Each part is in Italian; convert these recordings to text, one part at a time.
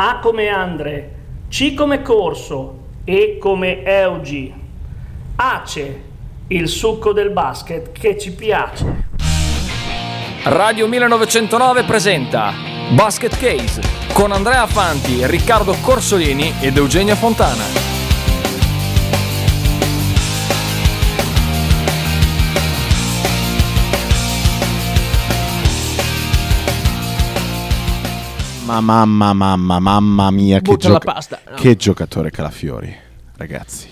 A come Andre, C come Corso, E come Eugi. Ace, il succo del basket che ci piace. Radio 1909 presenta Basket Case con Andrea Fanti, Riccardo Corsolini ed Eugenia Fontana. Ma mamma, mamma, mamma mia, che, Butta la gioca- pasta. No. che giocatore Calafiori, ragazzi.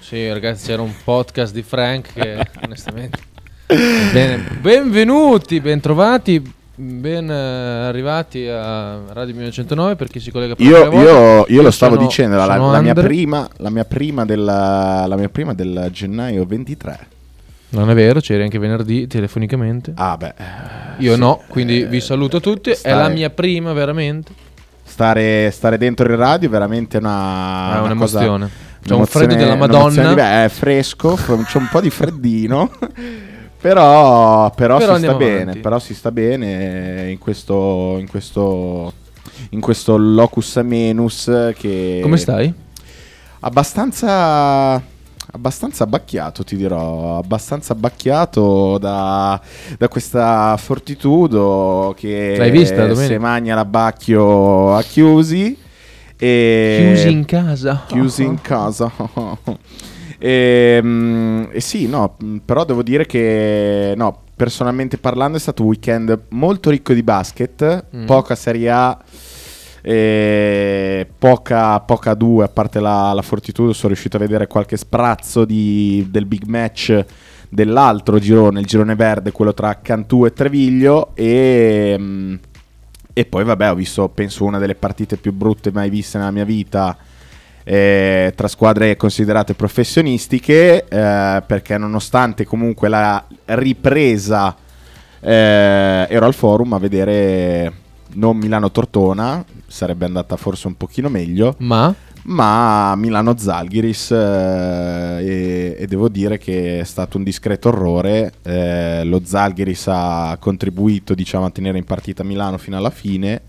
Sì, ragazzi, c'era un podcast di Frank che onestamente. Bene, benvenuti, bentrovati, ben eh, arrivati a Radio 1909 per chi si collega per la Io, prima volta. io- io lo stavo sono- dicendo, la, sono la mia Andre. prima, la mia prima della, la mia prima del gennaio 23. Non è vero, c'eri anche venerdì telefonicamente. Ah beh, Io sì, no, quindi eh, vi saluto tutti. È stare- la mia prima, veramente. Stare, stare dentro il radio è veramente una, È una cosa- un'emozione. C'è un un'emozione- freddo della un'emozione Madonna. beh, è fresco, c'è un po' di freddino. Però, però, Però si sta bene, però si sta bene in questo, in questo, in questo locus amenus che... Come stai? Abbastanza, abbastanza abbacchiato, ti dirò, abbastanza abbacchiato da, da questa fortitudo che L'hai vista se magna l'abbacchio a chiusi. E Chiusi in casa. chiusi in casa. e, mm, e sì, no, però devo dire che no, personalmente parlando è stato un weekend molto ricco di basket, Mm. poca Serie A. e poca, poca 2 a parte la, la Fortitudo sono riuscito a vedere qualche sprazzo di- del big match dell'altro girone il girone verde quello tra Cantù e Treviglio e, mm, e poi vabbè ho visto penso una delle partite più brutte mai viste nella mia vita eh, tra squadre considerate professionistiche eh, perché nonostante comunque la ripresa eh, ero al forum a vedere non Milano-Tortona sarebbe andata forse un pochino meglio Ma ma Milano-Zalgiris eh, e, e devo dire che è stato un discreto orrore Eh, lo Zalgiris ha contribuito diciamo a tenere in partita Milano fino alla fine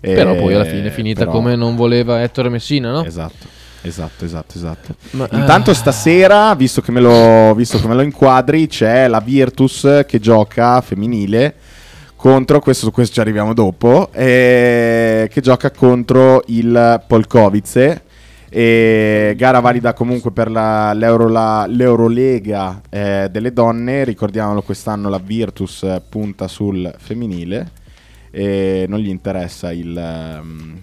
Eh, però poi alla fine è finita però- come non voleva Ettore Messina, no? Esatto, esatto, esatto, esatto. Ma- Intanto ah. stasera, visto che, me lo, visto che me lo inquadri, c'è la Virtus che gioca femminile contro, questo, su questo ci arriviamo dopo, eh, che gioca contro il Polkovice. E gara valida comunque per la- l'Euro- la- l'Eurolega eh, delle donne. Ricordiamolo, quest'anno la Virtus eh, punta sul femminile e non gli interessa il. ehm,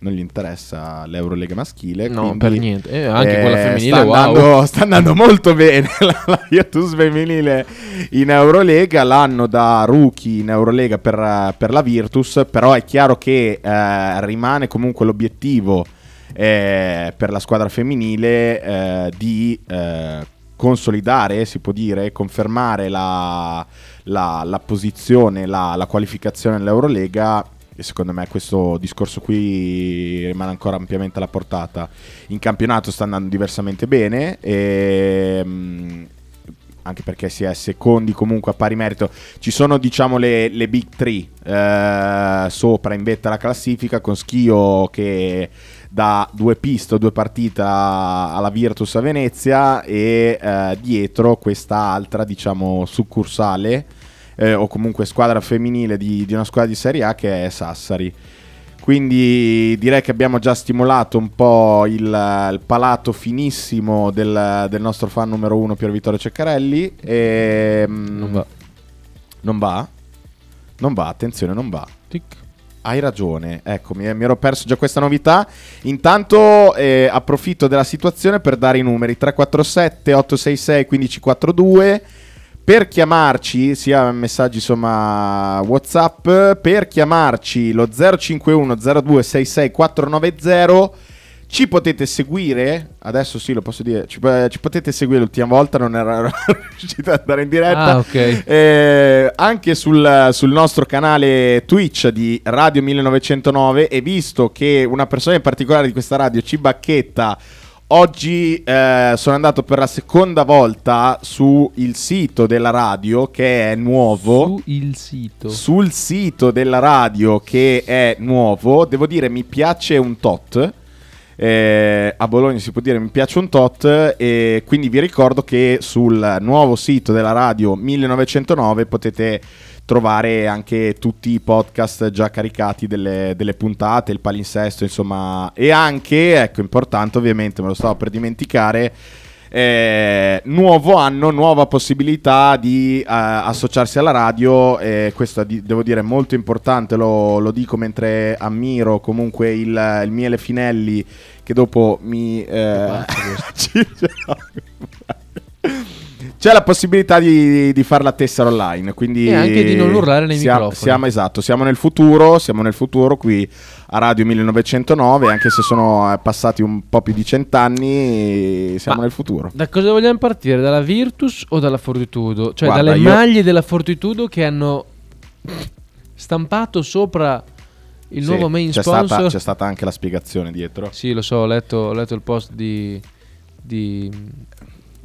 non gli interessa l'Eurolega maschile. No, per niente. E anche quella eh, femminile, sta wow. andando, sta andando molto bene la, la Virtus femminile in Eurolega. L'anno da rookie in Eurolega per, per la Virtus. Però è chiaro che eh, rimane comunque l'obiettivo eh, per la squadra femminile eh, di eh, consolidare, si può dire, confermare la, la- la posizione, la, la qualificazione all'Eurolega. E secondo me questo discorso qui rimane ancora ampiamente alla portata. In campionato sta andando diversamente bene. E, mm, anche perché si è secondi comunque a pari merito. Ci sono diciamo le, le big three eh, sopra in vetta alla classifica con Schio che da due piste due partite alla Virtus a Venezia e eh, dietro questa altra diciamo succursale eh, o comunque squadra femminile di, di una squadra di Serie A che è Sassari. Quindi direi che abbiamo già stimolato un po' il, il palato finissimo del, del nostro fan numero uno Pier Vittorio Ceccarelli. E, mm, Non va. Non va? Non va, attenzione, non va. Tic. Hai ragione, ecco, mi, mi ero perso già questa novità. Intanto eh, approfitto della situazione per dare i numeri 347 866 1542 per chiamarci, sia messaggi insomma WhatsApp, per chiamarci lo 051 0266 490 ci potete seguire, adesso sì lo posso dire, ci, ci potete seguire l'ultima volta, non ero riuscito ad andare in diretta. Ah, ok. Eh, anche sul, sul nostro canale Twitch di Radio 1909 e visto che una persona in particolare di questa radio ci bacchetta Oggi eh, sono andato per la seconda volta sul sito della radio che è nuovo. Su sito. Sul sito della radio che è nuovo, devo dire mi piace un tot. Eh, a Bologna si può dire mi piace un tot e quindi vi ricordo che sul nuovo sito della radio 1909 potete trovare anche tutti i podcast già caricati delle, delle, puntate, il palinsesto, insomma, e anche, ecco, importante ovviamente, me lo stavo per dimenticare, eh, nuovo anno, nuova possibilità di eh, associarsi alla radio, eh, questo di, devo dire è molto importante, lo, lo dico mentre ammiro comunque il, il Miele Finelli che dopo mi... Eh, c'è la possibilità di, di fare la tessera online. Quindi e anche di non urlare nei siamo, microfoni. Siamo, esatto, siamo nel futuro, siamo nel futuro qui a Radio 1909, anche se sono eh, passati un po' più di cent'anni, siamo Ma nel futuro. Da cosa vogliamo partire? Dalla Virtus o dalla Fortitudo? Cioè Guarda, dalle io- maglie della Fortitudo che hanno stampato sopra il Sì, nuovo main c'è sponsor. Stata, c'è stata anche la spiegazione dietro Sì, lo so, ho letto, ho letto il post di, di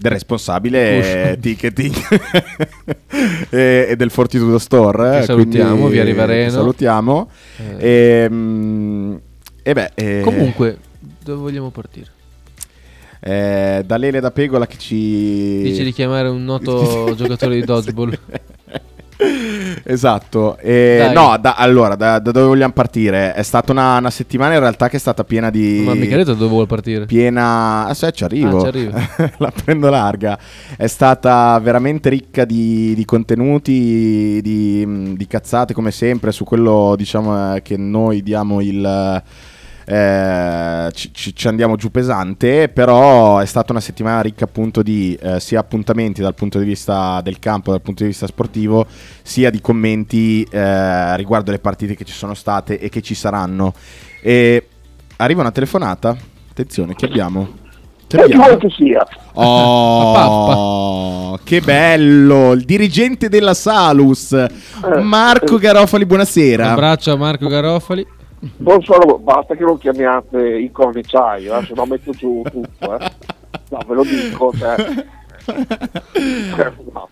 del responsabile Push. ticketing e, e del Fortitudo Store. Che salutiamo, via Rivareno. Salutiamo. eh, E, mm, e beh, eh, Comunque, dove vogliamo partire? eh, da Lele da Pegola che ci Dici di chiamare un noto giocatore di dodgeball. esatto. E no, da- allora, da, da dove vogliamo partire? È stata una, una settimana in realtà che è stata piena di... Non mi mica detto dove vuole partire. Piena... Ah, sì, ci arrivo. Ah, ci arrivi. La prendo larga. È stata veramente ricca di, di contenuti, di, di cazzate come sempre, su quello diciamo eh, che noi diamo il... eh, ci, ci- andiamo giù pesante, però è stata una settimana ricca appunto di eh, sia appuntamenti dal punto di vista del campo, dal punto di vista sportivo, sia di commenti eh, riguardo le partite che ci sono state e che ci saranno. E arriva una telefonata. Attenzione, chi abbiamo? Chi E chi abbiamo? che sia? Oh, che bello! Il dirigente della Salus, Marco Garofali, Un buonasera. abbraccio a Marco Garofali. Non solo, basta che non chiamiate il corniciaio, eh, se no metto giù tutto. Eh. No, ve lo dico. Cioè. No.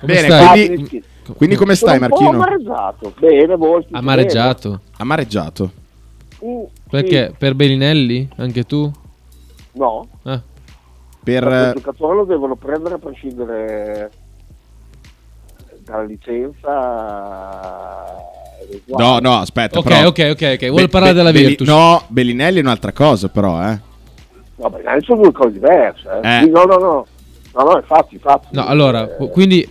Come Bene, stai? quindi, quindi come stai Marchino? amareggiato. Bene, tutto Amareggiato. Amareggiato. bene? Mm, Perché? sì. Per Bellinelli? Anche tu? No, Ah. Per... il giocatore lo devono prendere a prescindere dalla licenza. No, no, aspetta. Ok, però- ok, ok, ok. Vuole Be- parlare Be- della Virtus? No, Bellinelli è un'altra cosa però, eh. No, beh, dai, sono due cose diverse. Eh. Eh. No, no, no. No, no, infatti, infatti. No, allora, Eh, quindi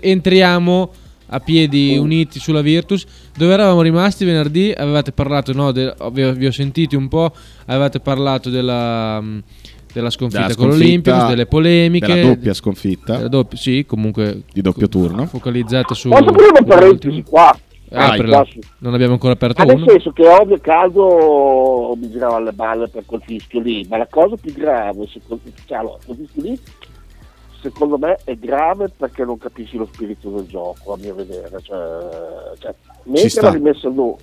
entriamo a piedi uniti sulla Virtus. Dove eravamo rimasti venerdì? Avevate parlato, no? de- vi, ho- vi ho sentiti un po'. Avevate parlato della, mh, della sconfitta Della con sconfitta, l'Olympiacos, delle polemiche. Della doppia sconfitta. della doppia- sì, comunque. Di doppio turno. Focalizzate su. Posso aprire una parentesi qua? Vai. aprirla. Non abbiamo ancora aperto Ah, nel uno. senso che ovvio caldo mi girava le balle per quel fischio lì, ma la cosa più grave, secondo, cioè, allora, quel fischio lì, secondo me è grave perché non capisci lo spirito del gioco, a mio vedere. Cioè, cioè, mentre l'ha rimessa do-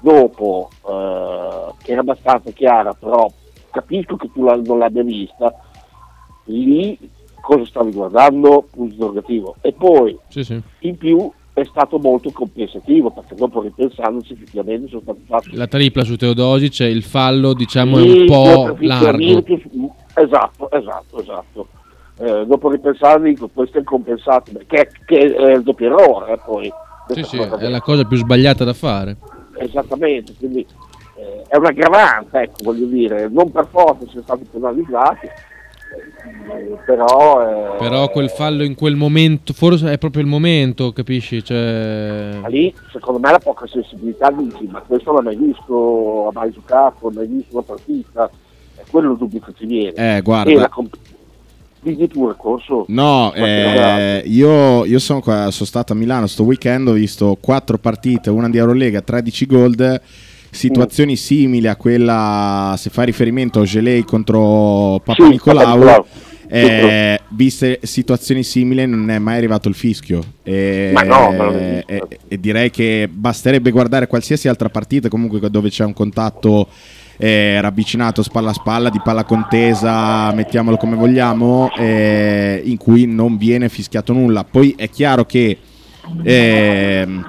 dopo, eh, che era abbastanza chiara, però capisco che tu la- non l'abbia vista, lì cosa stavi guardando? Punto interrogativo. E poi Sì, sì. in più è stato molto compensativo perché dopo ripensandoci effettivamente sono stati fatti La tripla su Teodosic, il fallo, diciamo, è un po' largo. Esatto esatto esatto Eh, dopo ripensare dico questo è compensato perché che è il doppio errore eh, poi Sì, sì, è la cosa più sbagliata da fare. esattamente quindi eh, è un aggravante ecco voglio dire non per forza siamo stati penalizzati però eh, Però quel fallo in quel momento, forse è proprio il momento, capisci? Cioè... Ma lì secondo me la poca sensibilità dici ma questo non l'ha mai visto ha mai giocato non ha mai visto una partita è quello il dubbio che ti viene Eh, e guarda. la comp- Digli tu il corso No, eh, io, io sono, qua, sono stato a Milano sto weekend, ho visto quattro partite, una di Eurolega, 13 gold, situazioni simili a quella, se fai riferimento a Gelei contro Papa Sì, Nicolau, Papa eh, viste situazioni simili non è mai arrivato il fischio. E, Ma no, ma e, e direi che basterebbe guardare qualsiasi altra partita comunque dove c'è un contatto eh, ravvicinato spalla a spalla, di palla contesa, mettiamolo come vogliamo, eh, in cui non viene fischiato nulla. Poi è chiaro che ehm,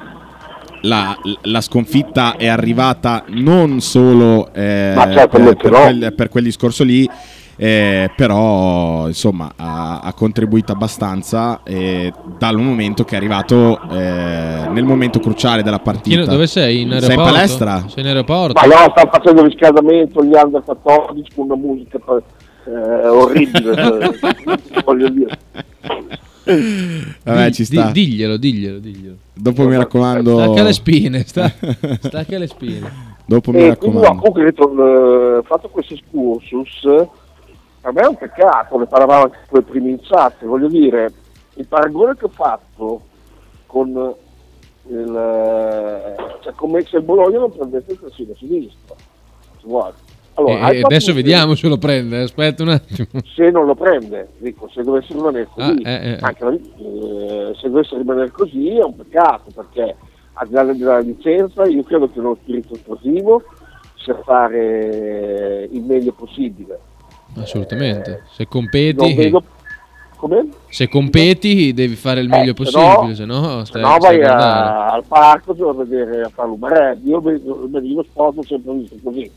la, la sconfitta è arrivata non solo eh, Ma certo, per, per però- quel, per quel discorso lì, eh, però insomma ha, ha contribuito abbastanza eh, dal momento che è arrivato eh, nel momento cruciale della partita. dove sei? In Sei in aeroporto? palestra? Sei in aeroporto? Ma no, stanno facendo il riscaldamento gli under 14 con una musica eh, orribile, voglio dire. Vabbè, Di- ci sta. di- diglielo, diglielo, diglielo. Dopo mi raccomando. Stacca le spine, sta, stacca le spine. Dopo mi E no, raccomando. comunque detto, eh, fatto questo excursus, eh, per me è un peccato, ne parlavamo anche con le prime in chat, voglio dire, il paragone che ho fatto con il, eh, cioè come se il Bologna non prendesse il terzino sinistro, se vuoi. Allora, E- hai e fatto adesso vediamo se lo prende. Aspetta un attimo. se non lo prende, dico, se dovesse rimanere così, Ah, eh, eh. anche eh, se dovesse rimanere così è un peccato perché al di là della licenza io credo che uno spirito sportivo sia fare il meglio possibile. Assolutamente. Se competi, vedo se competi devi fare il meglio Eh, se possibile, no- se no Se no vai a al parco a vedere a fare l'umarello. Io lo sport sempre visto così.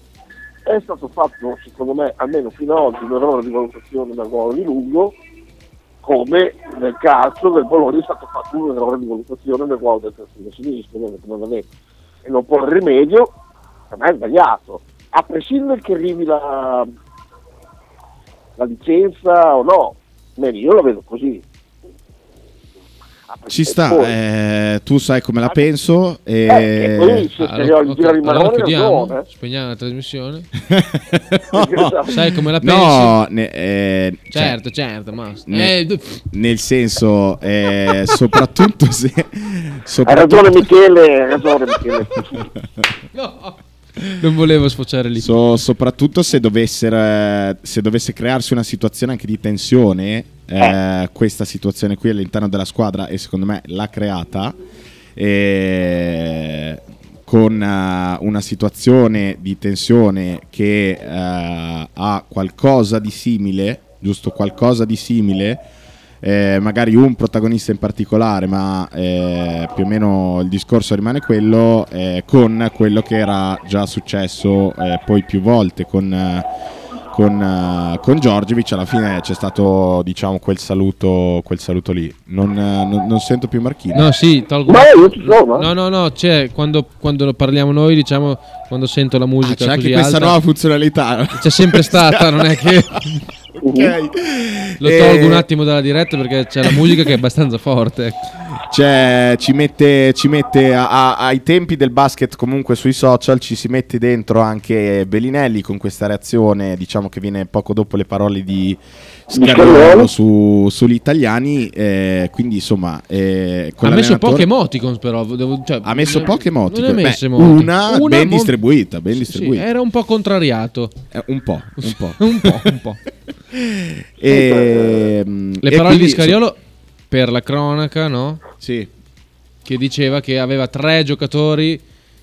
È stato fatto, secondo me, almeno fino ad oggi, un errore di valutazione del ruolo di lungo, come nel calcio del Bologna è stato fatto un errore di valutazione del ruolo del terzino sinistro, e non porre rimedio, per me è sbagliato. A prescindere che arrivi la, la licenza o no, io la vedo così. Ci sta, eh, tu sai come la penso. eh, E... e poi se Allora, allora, il ok, giro di allora Marone chiudiamo, ragione. spegniamo la trasmissione. No. Sai come la pensi? No, ne- eh, cioè, Certo, certo, ma ne- eh, nel senso, eh, soprattutto se... Hai soprattutto- ragione Michele, hai ragione Michele. no. Non volevo sfociare lì. So- soprattutto se, se dovesse crearsi una situazione anche di tensione, eh, questa situazione qui all'interno della squadra, e secondo me l'ha creata, eh, con eh, una situazione di tensione che eh, ha qualcosa di simile, giusto qualcosa di simile, eh, magari un protagonista in particolare, ma eh, più o meno il discorso rimane quello, eh, con quello che era già successo eh, poi più volte con, eh, con, eh, con Giorgievic. Alla fine c'è stato diciamo quel saluto, quel saluto lì. Non, eh, non- non sento più Marchino. No, sì, tolgo. No, no, no, c'è quando, quando lo parliamo noi, diciamo, quando sento la Ah, musica c'è così anche questa alta, nuova funzionalità. c'è sempre stata, non è che Ok. lo Eh, tolgo un attimo dalla diretta perché c'è la musica che è abbastanza forte. Cioè, ci mette, ci mette a- a- ai tempi del basket comunque sui social ci si mette dentro anche Bellinelli con questa reazione diciamo che viene poco dopo le parole di Scariolo. su, sugli italiani eh, quindi insomma eh, Ha messo poche emoticons però. devo- cioè, ha messo poche emoticon Beh, emoticon. una, ben mo- distribuita ben Sì, distribuita era un po' contrariato. Eh, un po' un po' un po', un po'. E, Le e parole quindi, di Scariolo per la cronaca, no? sì, Che diceva che aveva tre giocatori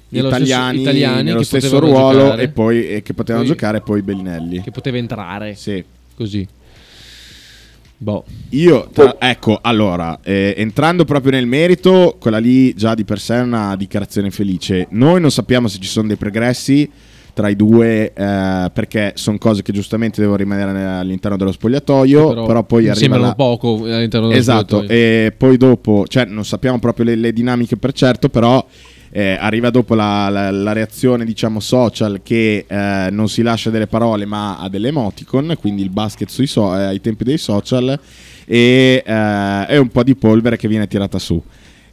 nello italiani, stesso, italiani nello che stesso potevano ruolo giocare, e poi e che potevano Poi- giocare poi Bellinelli che poteva entrare sì così. Boh. Io, tra- ecco, allora, eh, entrando proprio nel merito, quella lì già di per sé è una dichiarazione felice. Noi non sappiamo se ci sono dei progressi tra i due, eh, perché sono cose che giustamente devono rimanere all'interno dello spogliatoio, però, poi mi arriva la... poco all'interno dello Esatto, spogliatoio. e poi dopo, cioè non sappiamo proprio le, le dinamiche per certo, però eh, arriva dopo la, la- la reazione diciamo social che eh, non si lascia delle parole ma ha delle emoticon, quindi il basket so- eh, ai tempi dei social e eh, è un po' di polvere che viene tirata su.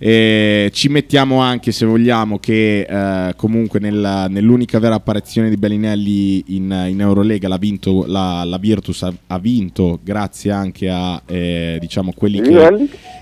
E ci mettiamo anche, se vogliamo, che eh, comunque nella- nell'unica vera apparizione di Bellinelli in, in Eurolega l'ha vinto, la, la Virtus ha, ha vinto grazie anche a eh, diciamo quelli che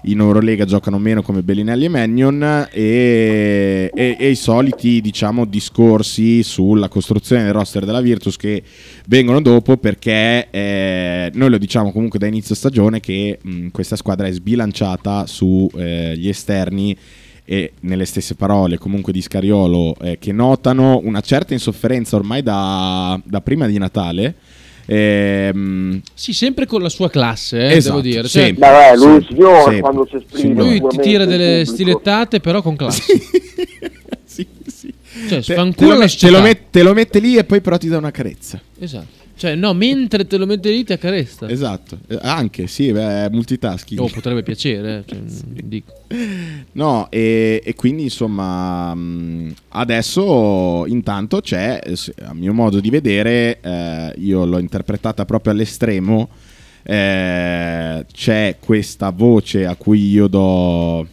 in Eurolega giocano meno come Bellinelli e Magnon e, e- e i soliti diciamo discorsi sulla costruzione del roster della Virtus che vengono dopo perché eh, noi lo diciamo comunque da inizio stagione che mh, questa squadra è sbilanciata sugli esterni e nelle stesse parole comunque di Scariolo eh, che notano una certa insofferenza ormai da, da prima di Natale. Ehm, Sì, sempre con la sua classe, eh, Esatto, devo dire. sì. Cioè, Beh, lui Sì, signore quando si esprime. Lui ti tira delle pubblico. stilettate, però con classe. sì, sì. Cioè, Te, te lo, met- te lo met- te lo mette lì e poi però ti dà una carezza. Esatto. Cioè, no, mentre te lo mette lì ti accaresta. Esatto, Eh, anche sì, beh, multitasking. Oh, potrebbe piacere, eh, cioè, dico. No, e, e quindi insomma, mh, adesso intanto c'è, a mio modo di vedere, eh, io l'ho interpretata proprio all'estremo, eh, c'è questa voce a cui io do...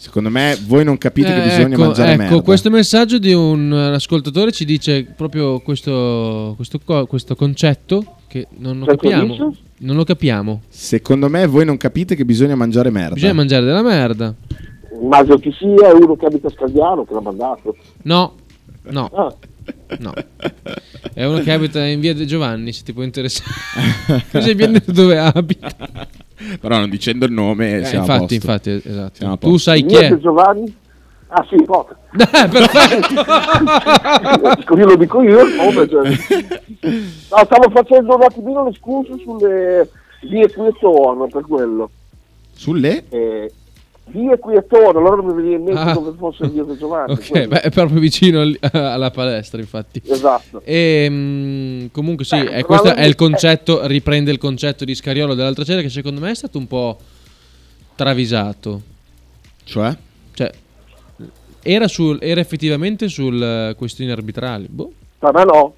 Secondo me voi non capite che Eh, bisogna ecco, mangiare ecco, merda. questo messaggio di un eh, ascoltatore ci dice proprio questo, questo, questo concetto che non lo capiamo. Non lo capiamo. Secondo me voi non capite che bisogna mangiare merda. Bisogna mangiare della merda. Immagino che sia uno che abita a Scagliano che l'ha mandato. No, no, Ah, no. È uno che abita in via De Giovanni, se ti può interessare. Così viene da dove abita. Però non dicendo il nome Eh, siamo a infatti, posto. infatti, esatto. Siamo a Tu sai chi Io è. Giovanni? Ah sì, poco. Eh, perfetto. Così lo dico io il nome. Cioè. No, stavo facendo un attimino l'escurso sulle vie qui attorno, per quello. Sulle? Eh, vie qui attorno, allora non mi veniva in mente Ah. dove fosse via De Giovanni. ok, quello. beh, è proprio vicino al- alla palestra, infatti. Esatto. E mm, comunque sì, Beh, è, questo è il concetto, riprende il concetto di Scariolo dell'altra sera che secondo me è stato un po' travisato. Cioè? Cioè, era, sul, era effettivamente sul eh, questioni arbitrali. Boh. Me no.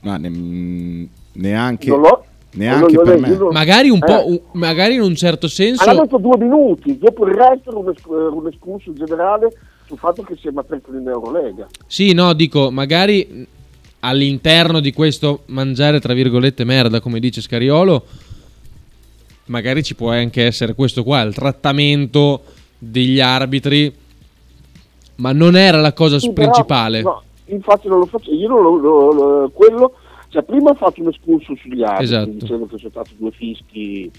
Ma ne- mh, neanche, non l'ho. Neanche non- per me. non- Magari un po', Eh. magari in un certo Hanno senso... detto due minuti, dopo il resto era un, esc- era un escurso generale sul fatto che si è matricolato in Eurolega. Sì, no, dico, magari all'interno di questo mangiare, tra virgolette, merda, come dice Scariolo, magari ci può anche essere questo qua, il trattamento degli arbitri, ma non era la cosa Sì, però- principale. no, infatti non lo faccio, io non lo, lo- lo- quello, cioè prima ho fatto un escurso sugli altri, Esatto. dicendo che sono stati due fischi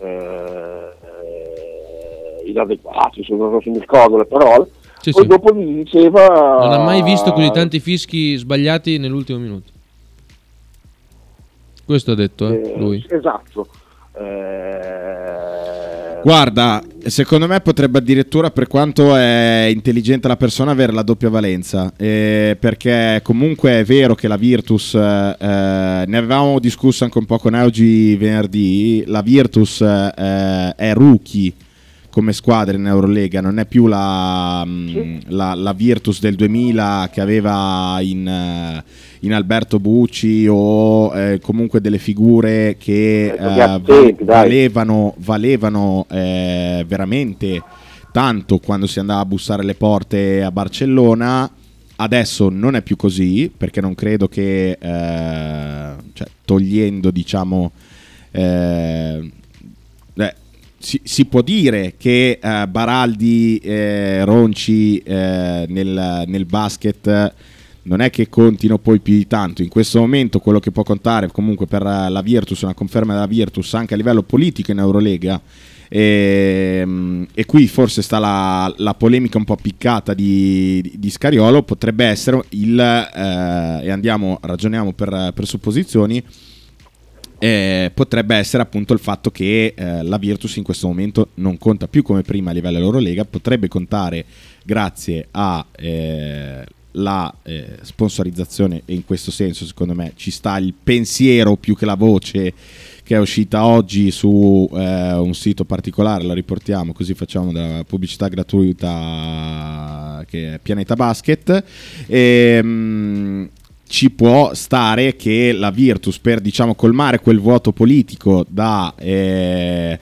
eh, eh, inadeguati, se non mi ricordo le parole, Sì, poi sì. dopo gli diceva... Non ha mai visto così tanti fischi sbagliati nell'ultimo minuto. Questo ha detto, eh, eh, lui. Esatto. Eh, Guarda, secondo me potrebbe addirittura, per quanto è intelligente la persona, avere la doppia valenza. eh, perché comunque è vero che la Virtus, eh, eh, ne avevamo discusso anche un po' con Eugi venerdì, la Virtus eh, è rookie come squadra in Eurolega, non è più la, mh, la- la Virtus del 2000 che aveva in, eh, in Alberto Bucci o eh, comunque delle figure che Eh, valevano, valevano eh, veramente tanto quando si andava a bussare le porte a Barcellona. Adesso non è più così perché non credo che, eh, cioè, togliendo diciamo, eh, si, si può dire che eh, Baraldi, eh, Ronci eh, nel, nel basket non è che contino poi più di tanto. In questo momento quello che può contare comunque per la Virtus, una conferma della Virtus anche a livello politico in Eurolega. E, mm, e qui forse sta la, la polemica un po' piccata di, di- di Scariolo. Potrebbe essere il. eh, e andiamo, ragioniamo per, per supposizioni eh, potrebbe essere appunto il fatto che eh, la Virtus in questo momento non conta più come prima a livello Eurolega, potrebbe contare grazie a eh, la eh, sponsorizzazione e in questo senso secondo me ci sta il pensiero più che la voce che è uscita oggi su eh, un sito particolare, la riportiamo così facciamo della pubblicità gratuita che è Pianeta Basket. Ehm, ci può stare che la Virtus per diciamo colmare quel vuoto politico da eh,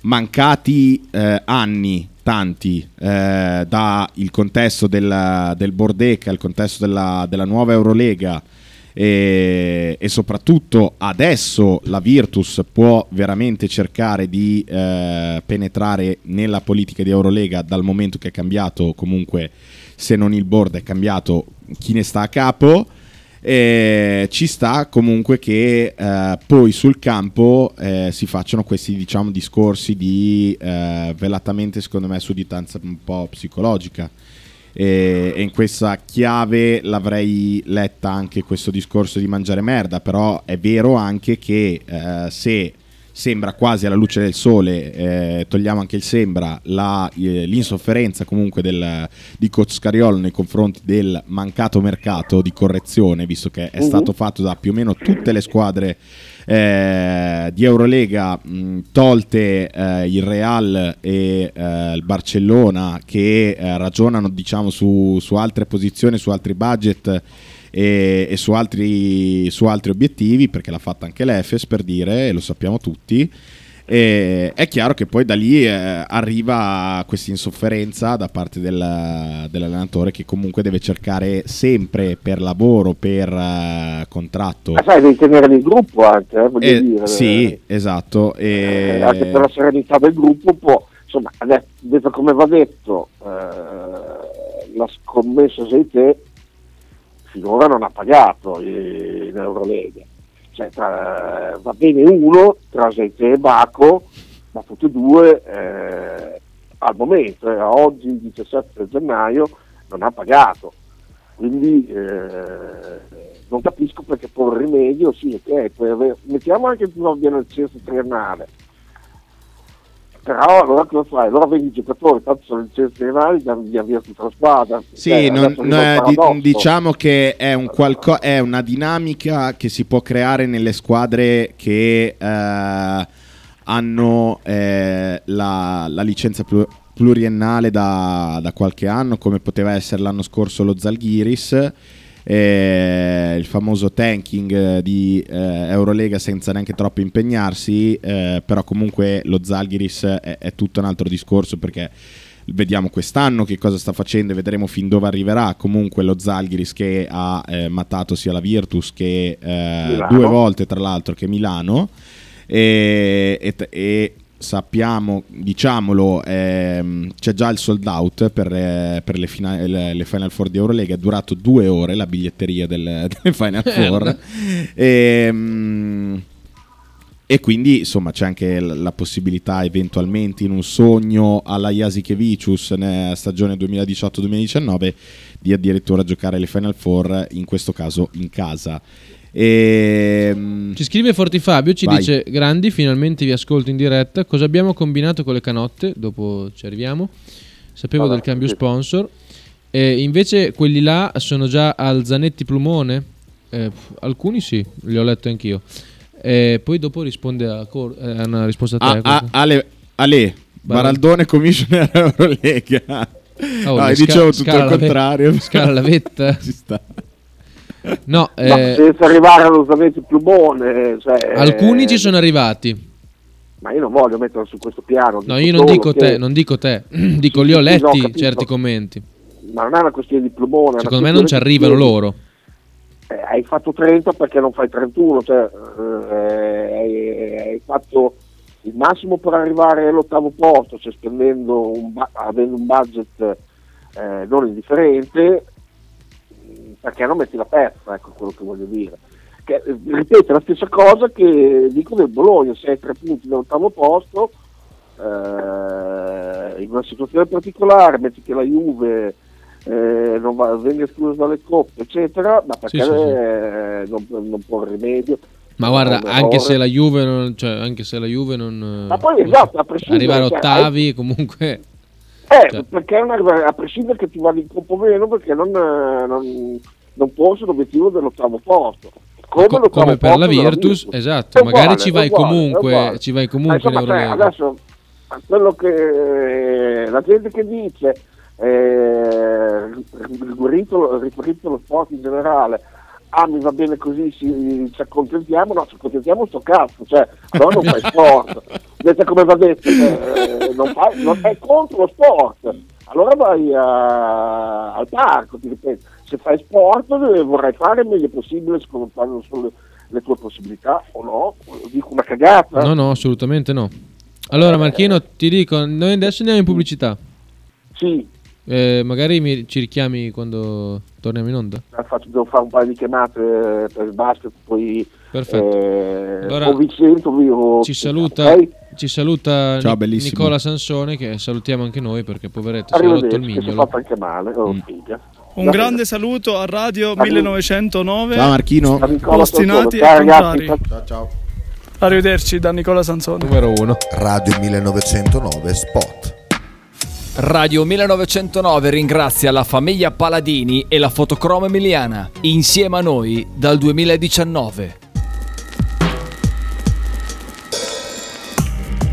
mancati eh, anni tanti eh, da il contesto del, del Bordeca, il contesto della, della nuova Eurolega e, e soprattutto adesso la Virtus può veramente cercare di eh, penetrare nella politica di Eurolega dal momento che è cambiato comunque se non il board è cambiato chi ne sta a capo eh, ci sta comunque che eh, poi sul campo eh, si facciano questi diciamo discorsi di eh, velatamente secondo me sudditanza un po' psicologica. E, e in questa chiave l'avrei letta anche questo discorso di mangiare merda però è vero anche che eh, se sembra quasi alla luce del sole, eh, togliamo anche il sembra, la, eh, l'insofferenza comunque del, di Coach Scariolo nei confronti del mancato mercato di correzione, visto che è uh-huh. stato fatto da più o meno tutte le squadre eh, di Eurolega, mh, tolte eh, il Real e eh, il Barcellona, che eh, ragionano diciamo su, su altre posizioni, su altri budget e, e su, altri, su, altri, obiettivi, perché l'ha fatta anche l'Efes per dire, e lo sappiamo tutti. E è chiaro che poi da lì eh, arriva questa insofferenza da parte del, dell'allenatore che comunque deve cercare sempre per lavoro, per uh, contratto. Ma sai, devi tenere il gruppo anche, eh, voglio eh, dire. Sì, esatto. Eh, anche per la serenità del gruppo può, insomma, adesso, come va detto, eh, la scommessa sei te finora non ha pagato in Eurolega. Cioè, tra, va bene uno tra Zeite e Baco, ma tutti e due eh, al momento, eh, oggi il 17 gennaio, non ha pagato. Quindi eh, non capisco perché porre rimedio, sì, ok, avere, mettiamo anche che tu abbia nel censo triennale, però allora cosa fai? Allora vedi i giocatori, tanto sono licenze rivali, gli avvia tutta la squadra. Sì, eh, non, no, di, diciamo che è, un qualco- è, una dinamica che si può creare nelle squadre che eh, hanno eh, la, la, licenza pluriennale da, da, qualche anno, come poteva essere l'anno scorso lo Zalgiris eh, il famoso tanking eh, di eh, Eurolega senza neanche troppo impegnarsi, eh, però comunque lo Zalgiris è, è tutto un altro discorso perché vediamo quest'anno che cosa sta facendo e vedremo fin dove arriverà. Comunque lo Zalgiris che ha eh, matato sia la Virtus che eh, due volte tra l'altro che Milano e, e, e sappiamo, diciamolo, ehm, c'è già il sold out per, eh, per le, fina- le, le, Final Four di Eurolega, è durato due ore la biglietteria delle, delle Final eh, Four. e, ehm, e, quindi insomma c'è anche la possibilità eventualmente in un sogno alla Jasikevicius nella stagione 2018-2019 di addirittura giocare le Final Four, in questo caso in casa. E... Ehm, ci scrive Forti Fabio, ci Vai. dice Grandi, finalmente vi ascolto in diretta. Cosa abbiamo combinato con le canotte? Dopo ci arriviamo. Sapevo allora, del cambio sì. sponsor. E invece quelli là sono già al Zanetti Plumone? Eh, alcuni sì, li ho letto anch'io. E poi dopo risponde a, cor- eh, una risposta a te. Ah, ah, Ale, Ale Baraldone Commissioner Eurolega. Oh, no, dicevo tutto il contrario. Scala la vetta. Ci sta. No, eh, senza arrivare allo Zanetti Plumone. Cioè, alcuni ci sono arrivati. Ma io non voglio metterlo su questo piano. No, io non dico che... te, non dico te, dico li ho letti no, certi commenti. Ma non è una questione di plumone. Secondo me non ci arrivano loro. Eh, hai fatto 30 perché non fai 31, cioè, eh, hai, hai, fatto il massimo per arrivare all'ottavo posto, cioè spendendo un, avendo un budget eh, non indifferente, perché non metti la pezza, ecco quello che voglio dire. Che, ripeto la stessa cosa che dico del Bologna, sei tre punti dall'ottavo posto, eh, in una situazione particolare, metti che la Juve eh, non va, venga esclusa dalle coppe, eccetera, ma perché sì, sì, sì. Eh, non, non può rimedio. Ma guarda, anche se, la Juve non, cioè, anche se la Juve non... Ma poi esatto, a Arrivare a cioè, ottavi cioè, comunque... Eh, cioè. perché una, a prescindere che ti vada in campo meno, perché non, non, non fosse l'obiettivo dell'ottavo posto. Come, Co- come per la Virtus, Virtus, esatto, magari uguale, ci, vai uguale, comunque, ci vai comunque, in Eurolega. Adesso, quello che eh, la gente che dice, eh, riferito allo sport in generale, ah mi va bene così, ci, ci accontentiamo, no, ci accontentiamo sto cazzo, cioè, però non fai sport, vedete come va detto, eh, non, fai, non fai contro lo sport, allora vai a, al parco, ti ripeto, se fai sport vorrai fare il meglio possibile secondo quando sono le, le tue possibilità o no, dico una cagata. No, no, assolutamente no. Allora Marchino, ti dico, noi adesso andiamo in pubblicità. Sì. Eh, magari mi- ci richiami quando torniamo in onda. Faccio, devo fare un paio di chiamate per il basket, poi Perfetto. eh, Allora, Vincenzo o- Ci saluta, ok? ci saluta Ciao, Nic- bellissimo. Nicola Sansone che salutiamo anche noi perché poveretto si è rotto il Arrivederci, che si è mignolo. fatto anche male. Oh, Mm. figa. Un grande saluto a Radio 1909. Ciao Marchino. Ostinati e Ciao, contrari. ragazzi. Ciao ciao. Arrivederci da Nicola Sansone. Numero uno. Radio 1909 Spot. Radio 1909 ringrazia la famiglia Paladini e la fotocromo emiliana, insieme a noi dal 2019.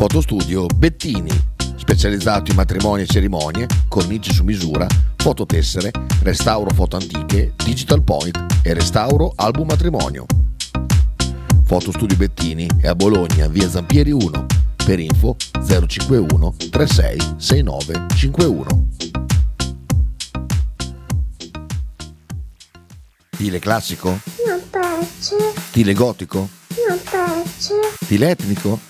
Fotostudio Bettini, specializzato in matrimoni e cerimonie, cornici su misura, fototessere, restauro foto antiche, digital point e restauro album matrimonio. Fotostudio Bettini è a Bologna, via Zampieri 1. Per info 051 36 69 51. Stile classico? Non piace, Stile gotico? non piace, Stile etnico?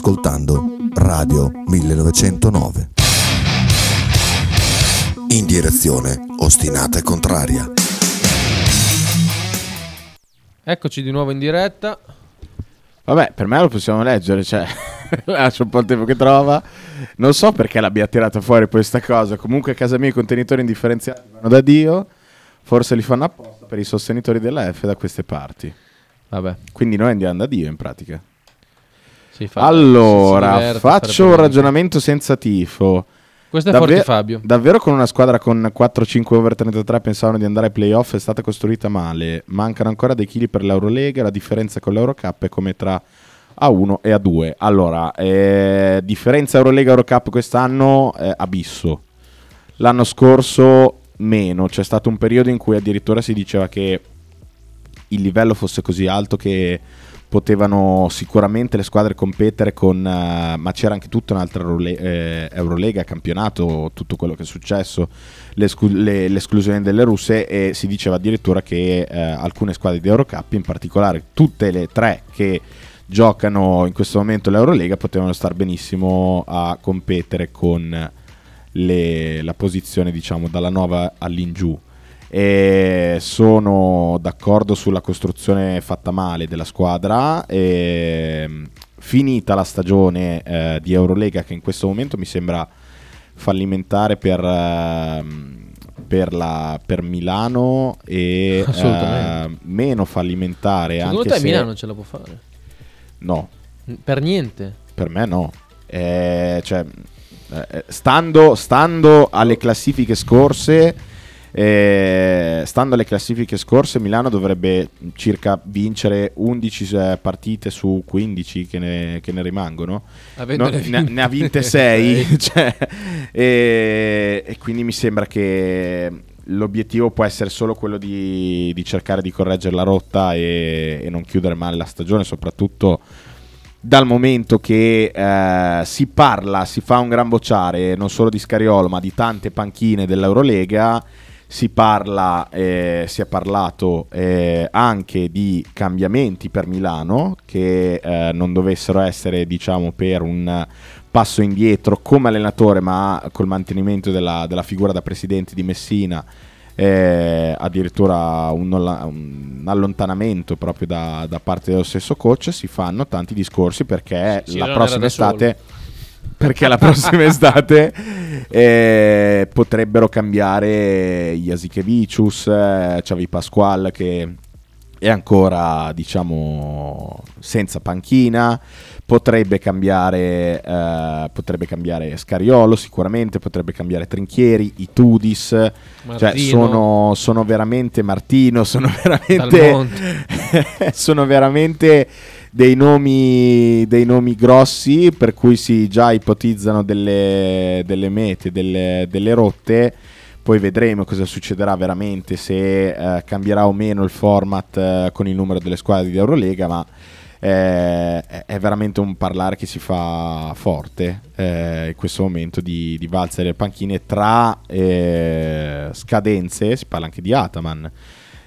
Ascoltando Radio 1909. In direzione ostinata e contraria. Eccoci di nuovo in diretta. Vabbè, per me lo possiamo leggere, cioè, lascio un po' il tempo che trova. Non so perché l'abbia tirata fuori questa cosa. Comunque a casa mia i contenitori indifferenziati vanno da Dio. Forse li fanno apposta per i sostenitori della F da queste parti. Vabbè, Quindi noi andiamo da Dio in pratica. Si fa. allora, diverte faccio un ragionamento senza tifo. Questo è Davvero- Forti Fabio. Davvero con una squadra con 4-5 over 33 pensavano di andare ai playoff, è stata costruita male. Mancano ancora dei chili per l'Eurolega, la differenza con l'Eurocup è come tra A1 e A2. Allora, eh, differenza Eurolega Eurocup quest'anno eh, abisso. L'anno scorso meno, c'è stato un periodo in cui addirittura si diceva che il livello fosse così alto che potevano sicuramente le squadre competere con eh, ma c'era anche tutta un'altra Eurole- eh, Eurolega, campionato, tutto quello che è successo, le- l'esclusione delle russe e si diceva addirittura che eh, alcune squadre di Eurocup, in particolare tutte le tre che giocano in questo momento l'Eurolega, potevano star benissimo a competere con le- la posizione diciamo dalla nova all'ingiù e sono d'accordo sulla costruzione fatta male della squadra e, mm, finita la stagione eh, di Eurolega che in questo momento mi sembra fallimentare per, ehm, per, la- per Milano e eh, meno fallimentare Secondo anche te se Milano ce la può fare? no Per niente. per me no. Eh, cioè, eh, stando, stando alle classifiche scorse, Eh, stando alle classifiche scorse, Milano dovrebbe circa vincere 11 eh, partite su 15 che ne, che ne rimangono. No, ne, ne ha vinte 6. cioè, e, e quindi mi sembra che l'obiettivo può essere solo quello di, di cercare di correggere la rotta e, e non chiudere male la stagione, soprattutto dal momento che eh, si parla, si fa un gran bocciare non solo di Scariolo ma di tante panchine dell'Eurolega, si parla, eh, si è parlato eh, anche di cambiamenti per Milano che eh, non dovessero essere diciamo per un passo indietro come allenatore ma col mantenimento della, della figura da presidente di Messina eh, addirittura un, un allontanamento proprio da, da parte dello stesso coach, si fanno tanti discorsi perché Sì, la prossima da solo. Perché la prossima estate eh, potrebbero cambiare Jasikevicius, eh, Xavi Pasquale che è ancora diciamo senza panchina potrebbe cambiare eh, potrebbe cambiare Scariolo sicuramente potrebbe cambiare Trinchieri Itudis cioè Martino. sono, sono veramente Martino sono veramente sono veramente dei nomi, dei nomi grossi per cui si già ipotizzano delle, delle mete, delle, delle rotte. Poi vedremo cosa succederà veramente, se eh, cambierà o meno il format eh, con il numero delle squadre di Eurolega, ma eh, è- veramente un parlare che si fa forte eh, in questo momento di, di valzer le panchine tra eh, scadenze, si parla anche di Ataman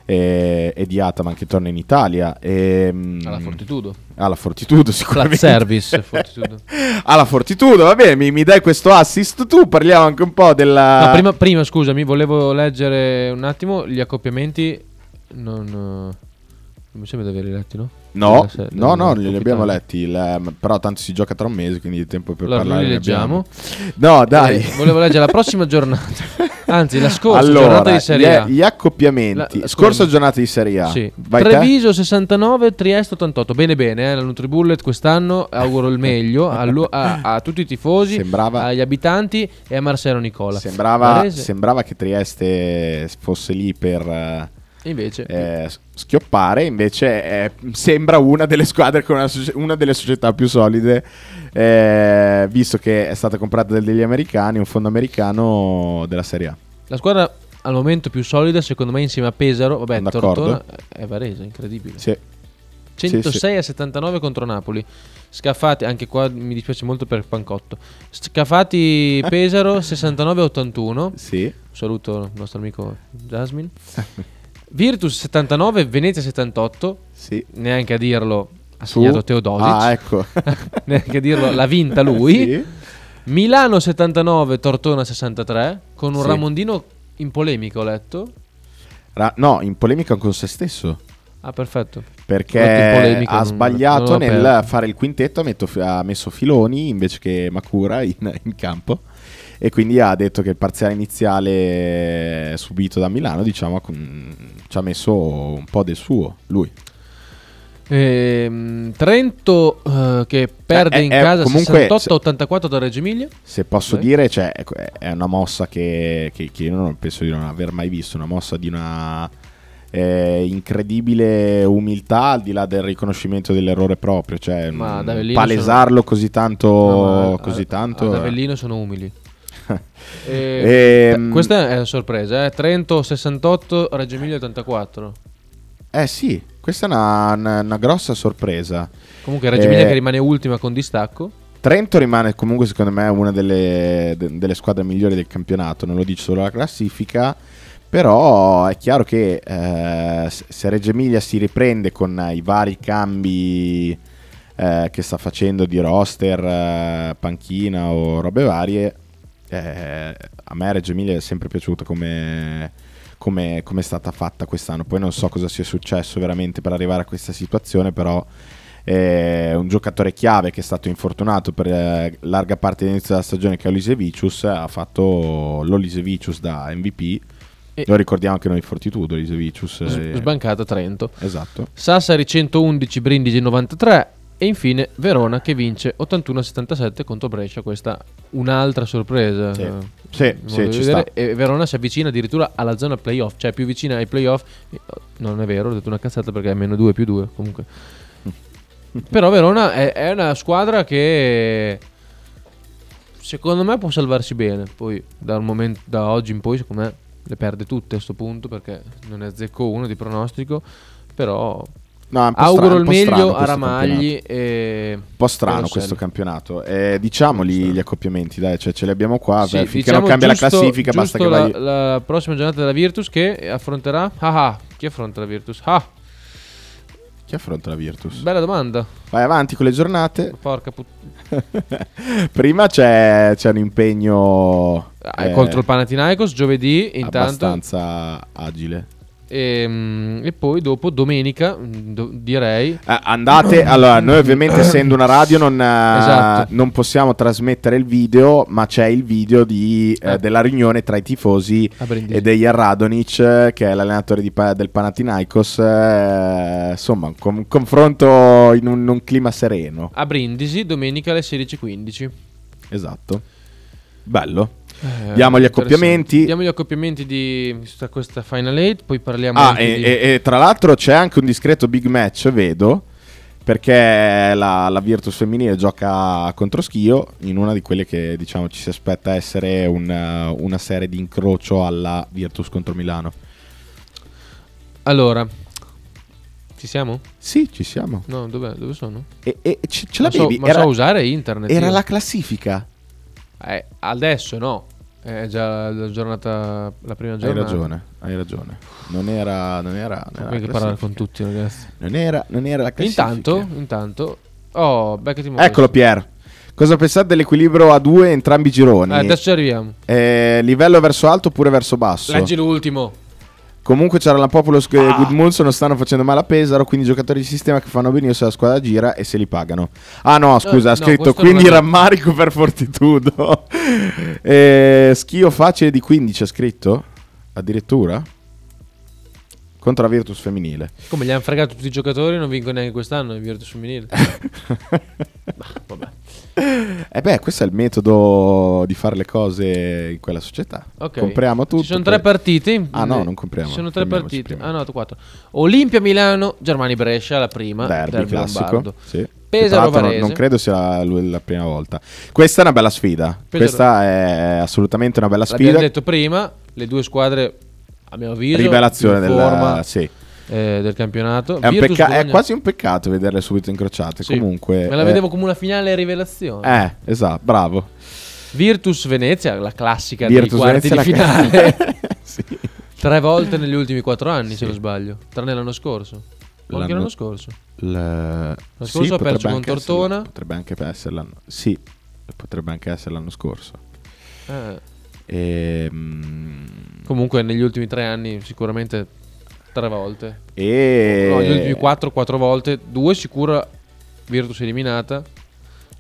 eh, e di Ataman che torna in Italia. ehm, Alla Fortitudo. alla Fortitudo Flat sicuramente. service, Fortitudo. alla Fortitudo, va bene, mi, mi dai questo assist tu, parliamo anche un po' della... No, prima, prima, scusami, volevo leggere un attimo gli accoppiamenti. Non, non mi sembra di averli letti, no? No, se- no, no, li abbiamo letti, il- però tanto si gioca tra un mese, quindi tempo per Allora, parlare li ne abbiamo. leggiamo. No, dai. Eh, volevo leggere la prossima giornata. Anzi, la scorsa allora, giornata di Serie A. Gli, gli accoppiamenti, La- scorsa giornata di Serie A. Sì. Vai te? Treviso 69, Trieste 88. Bene, bene. Eh, la Nutribullet quest'anno auguro il meglio a, a- a tutti i tifosi, Sembrava- agli abitanti e a Marcello Nicola. Sembrava, sembrava che Trieste fosse lì per eh, Invece, eh, schioppare, invece eh, sembra una delle squadre con una, una delle società più solide, eh, visto che è stata comprata dagli americani, un fondo americano della Serie A. la squadra al momento più solida, secondo me, insieme a Pesaro, vabbè. Tortona è Varese, incredibile. Sì. 106 a 79 contro Napoli. Scafati, anche qua mi dispiace molto per Pancotto. Scafati Pesaro 69 a 81. Sì. Saluto il nostro amico Jasmine. Virtus 79, Venezia 78. Sì. Neanche a dirlo ha Su? segnato Teodosic. Ah, ecco. Neanche dirlo l'ha vinta lui. Sì. Milano 79, Tortona 63. Con un Sì. Ramondino in polemica, ho letto. Ra- no, in polemica con se stesso. Ah, perfetto. Perché ha sbagliato non nel aperto. fare il quintetto, ha, metto- ha messo Filoni invece che Makura in, in campo. E quindi ha detto che il parziale iniziale subito da Milano, diciamo, ci ha messo un po' del suo, lui. Ehm, Trento eh, che perde in eh, casa comunque, 68-84 da Reggio Emilia. Se posso Beh. dire, cioè, ecco, è una mossa che, che- che io non penso di non aver mai visto, una mossa di una eh, incredibile umiltà al di là del riconoscimento dell'errore proprio, cioè Ma ad Avellino palesarlo così tanto, No, così a- tanto Ad. Avellino sono umili. Eh, Ehm, questa è una sorpresa, eh. Trento 68, Reggio Emilia 84. Eh sì, questa è una, una- una grossa sorpresa. Comunque Reggio Eh, Emilia che rimane ultima con distacco. Trento rimane comunque secondo me una delle, de- delle squadre migliori del campionato, non lo dice solo la classifica, però è chiaro che eh, se se Reggio Emilia si riprende con i vari cambi eh, che sta facendo di roster, eh, panchina o robe varie, eh, a me Reggio Emilia è sempre piaciuta come, come, come è stata fatta quest'anno. Poi non so cosa sia successo veramente per arrivare a questa situazione, però è un giocatore chiave che è stato infortunato per eh, larga parte dell'inizio della stagione che è Olisevicius ha fatto l'Olisevicius da MVP E- lo ricordiamo anche noi Fortitudo Olisevicius S- eh, Sbancata Trento. esatto Sassari 111, Brindisi 93 E infine Verona che vince 81-77 contro Brescia, questa un'altra sorpresa. Sì. Eh, Sì, sì, ci sta. E Verona si avvicina addirittura alla zona playoff, cioè più vicina ai playoff. Non è vero, ho detto una cazzata perché è meno 2 più 2 comunque. Però Verona è, è una squadra che secondo me può salvarsi bene. Poi momento, da oggi in poi secondo me le perde tutte a questo punto perché non è zecco uno di pronostico. Però No, auguro strano- il meglio a Ramagli e Un po' strano questo campionato. Eh, diciamoli gli accoppiamenti, dai, cioè ce li abbiamo qua. Sì, beh, finché diciamo non cambia giusto- la classifica, basta che vai. la, la prossima giornata della Virtus che affronterà. Ah, ah, chi affronta la Virtus? Ah, Chi affronta la Virtus? bella domanda. Vai avanti con le giornate. Porca puttana. Prima c'è, c'è un impegno eh, contro il Panathinaikos giovedì intanto abbastanza agile. E, mm, e poi dopo domenica do- direi Eh, andate, allora noi ovviamente essendo una radio non, eh, Esatto. non possiamo trasmettere il video, ma c'è il video di, eh, Eh. della riunione tra i tifosi e degli Radonic, che è l'allenatore di del Panathinaikos, eh, insomma un con- confronto in un, in un clima sereno, a Brindisi domenica alle 16.15. esatto, bello. Eh, Diamo gli accoppiamenti. Diamo gli accoppiamenti di questa, Final 8, poi parliamo Ah, e, di... e- e tra l'altro c'è anche un discreto big match, vedo, perché la, la Virtus femminile gioca contro Schio in una di quelle che diciamo ci si aspetta essere una, una serie di incrocio alla Virtus contro Milano. Allora, ci siamo? Sì, ci siamo. No, dov'è? Dove sono? E, e ce, ce Ma so, l'avevi? ma era so usare internet. era io. la classifica. Eh, adesso no. È già la giornata, la prima Hai giornata. ragione, hai ragione. Non era, non era, non era che parlare con tutti, ragazzi. Non era, non era la classifica. Intanto, intanto. Oh, beccati Eccolo Pier. Cosa pensate dell'equilibrio a due entrambi i gironi? Eh, adesso ci arriviamo. Eh, livello verso alto oppure verso basso? Leggi l'ultimo. Comunque c'era la Populous e Ah. Non stanno facendo male a Pesaro, quindi giocatori di sistema che fanno benissimo se la squadra gira e se li pagano. Ah no, scusa, ha no, scritto questo quindi è- rammarico per Fortitudo. eh, schio facile di 15 ha scritto? Addirittura? Contro la Virtus femminile. Come gli hanno fregato tutti i giocatori, non vincono neanche quest'anno in Virtus femminile. vabbè. Eh beh, questo è il metodo di fare le cose in quella società. Ok. Compriamo tutto. Ci sono poi- tre partite. in- Ah no, non compriamo. Ci sono tre partite. prima. Ah no, quattro. Olimpia Milano, Germani Brescia, la prima. Derby, classico. Lombardo. Sì. Pesaro l'altro non- Varese. Non credo sia la, la prima volta. Questa è una bella sfida. Questa è assolutamente una bella L'abbiamo sfida. detto prima, le due squadre, a mio avviso, Rivelazione della- forma, sì. Eh, del campionato. È, pecca- è quasi un peccato vederle subito incrociate. Sì. Comunque, Me la eh, vedevo come una finale rivelazione. Eh, esatto, bravo. Virtus Venezia, la classica Virtus dei quarti Venezia di finale. Sì. Tre volte negli ultimi quattro anni, se non sbaglio. Tranne l'anno scorso. O anche L'anno- scorso. L'anno scorso ha perso con Tortona. Potrebbe anche essere l'anno. Sì, potrebbe anche essere l'anno scorso. Eh, Ehm, comunque negli ultimi tre anni sicuramente tre volte. E... No, negli ultimi quattro, quattro volte. Due sicura Virtus eliminata.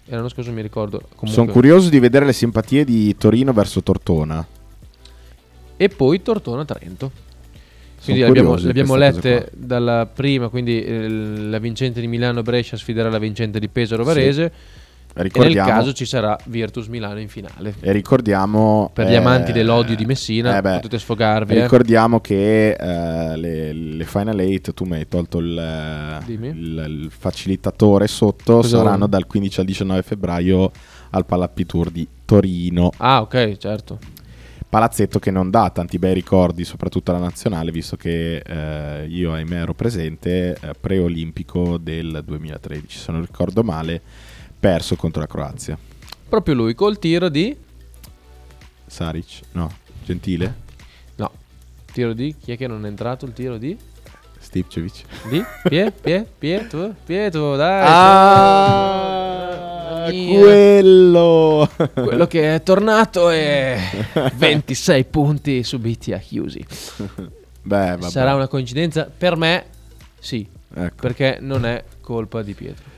E l'anno scorso mi ricordo. Comunque. Sono curioso di vedere le simpatie di Torino verso Tortona. E poi Tortona-Trento. Quindi le abbiamo, le abbiamo lette dalla prima, quindi eh, la vincente di Milano-Brescia sfiderà la vincente di Pesaro-Varese. E nel caso ci sarà Virtus-Milano in finale. e ricordiamo Per gli eh, amanti dell'odio di Messina, eh beh, potete sfogarvi. eh. Ricordiamo che eh, le, le Final 8 tu mi hai tolto il, Dimmi. il- il facilitatore sotto, Cosa saranno vuoi? dal 15 al 19 febbraio al Palazzi Tour di Torino. Ah, ok, certo. Palazzetto che non dà tanti bei ricordi, soprattutto alla nazionale, visto che eh, io ahimè ero presente eh, preolimpico del 2013, se non ricordo male, perso contro la Croazia. Proprio lui col tiro di... Saric, no, Gentile, No, tiro di... Chi è che non è entrato il tiro di... Stipcevic. Di? Pie? Pie? Pietro? Pietro, dai. Ah, mia. quello! Quello che è tornato è 26 punti subiti a Chiusi. Beh, vabbè. Sarà una coincidenza? Per me sì, Ecco. perché non è colpa di Pietro.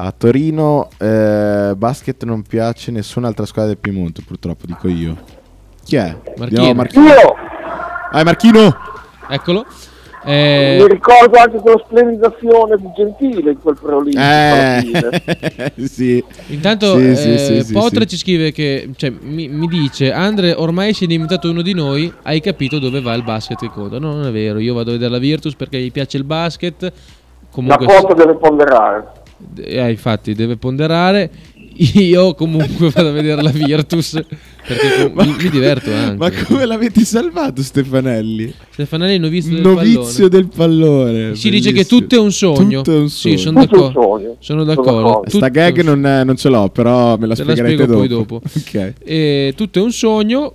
A Torino eh, basket non piace nessun'altra squadra del Piemonte, purtroppo, dico io. Chi è? Marchino. Andiamo a Marchino. Io! Ah, è Marchino! Eccolo. Eh, Mi ricordo anche quella splendida azione di Gentile in quel fine. Eh, sì. Intanto Sì, sì, eh, sì, sì, Potre sì. ci scrive che cioè, mi, mi dice Andre ormai sei diventato uno di noi hai capito dove va il basket che conta no non è vero io vado a vedere la Virtus perché gli piace il basket La comunque porta deve ponderare. Eh, infatti deve ponderare io comunque vado a vedere la Virtus perché com- mi, mi diverto anche Ma come l'avete salvato Stefanelli? Stefanelli è novizio del Novizio pallone del pallone. si dice che tutto è un sogno Tutto è un sì sogno. sono Tutto è un d'accordo sogno. sono Sono d'accordo d'accordo. Sta Tutto- gag non, non ce l'ho, però me la Te la spiegherete spiego poi dopo. dopo. ok. E tutto è un sogno,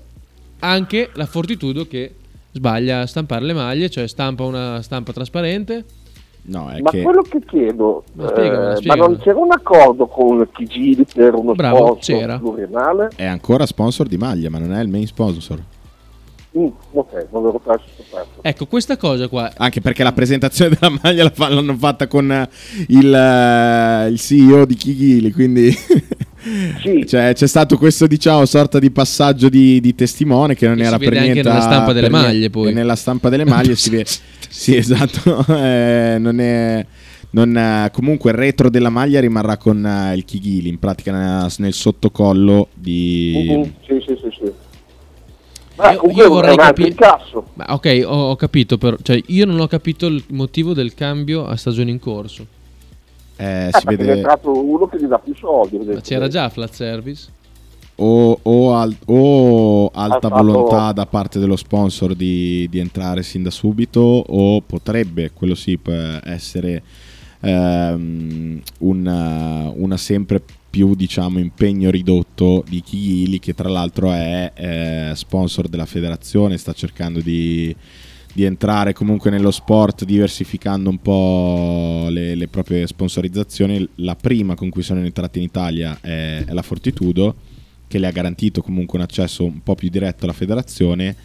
anche la Fortitudo che sbaglia a stampare le maglie, cioè stampa una stampa trasparente. No, è Ma che quello che chiedo, Ma spiegamela, eh, ma non c'era un accordo con Chigili per uno Bravo, sponsor c'era. pluriennale? è ancora sponsor di maglia, ma non è il main sponsor. Mm, ok, non avevo perso. Ecco, questa cosa qua, Anche perché la presentazione della maglia l'hanno fatta con eh, il, eh, il CEO di Kigili, quindi Sì, cioè, c'è stato questo diciamo sorta di passaggio di, di testimone che non Che era per anche niente nella a- stampa delle maglie, poi. nella stampa delle maglie si vede sì esatto eh, non è non, eh, comunque il retro della maglia rimarrà con eh, il Kigili in pratica nel, nel sottocollo di Mhm, sì, sì, sì, sì. Ma Io- io vorrei è un altro capi- incasso. ma ok, ho, ho capito, però, cioè io non ho capito il motivo del cambio a stagione in corso. Eh, Eh, si perché è vede entrato uno che gli dà più soldi. Ma c'era già flat service? o, o al- o alta fatto- volontà da parte dello sponsor di, di entrare sin da subito o potrebbe, quello sì, essere ehm, una, una sempre più diciamo impegno ridotto di Kigili che tra l'altro è eh, sponsor della federazione, sta cercando di, di entrare comunque nello sport diversificando un po' le, le proprie sponsorizzazioni. La prima con cui sono entrati in Italia è, è la Fortitudo che le ha garantito comunque un accesso un po' più diretto alla federazione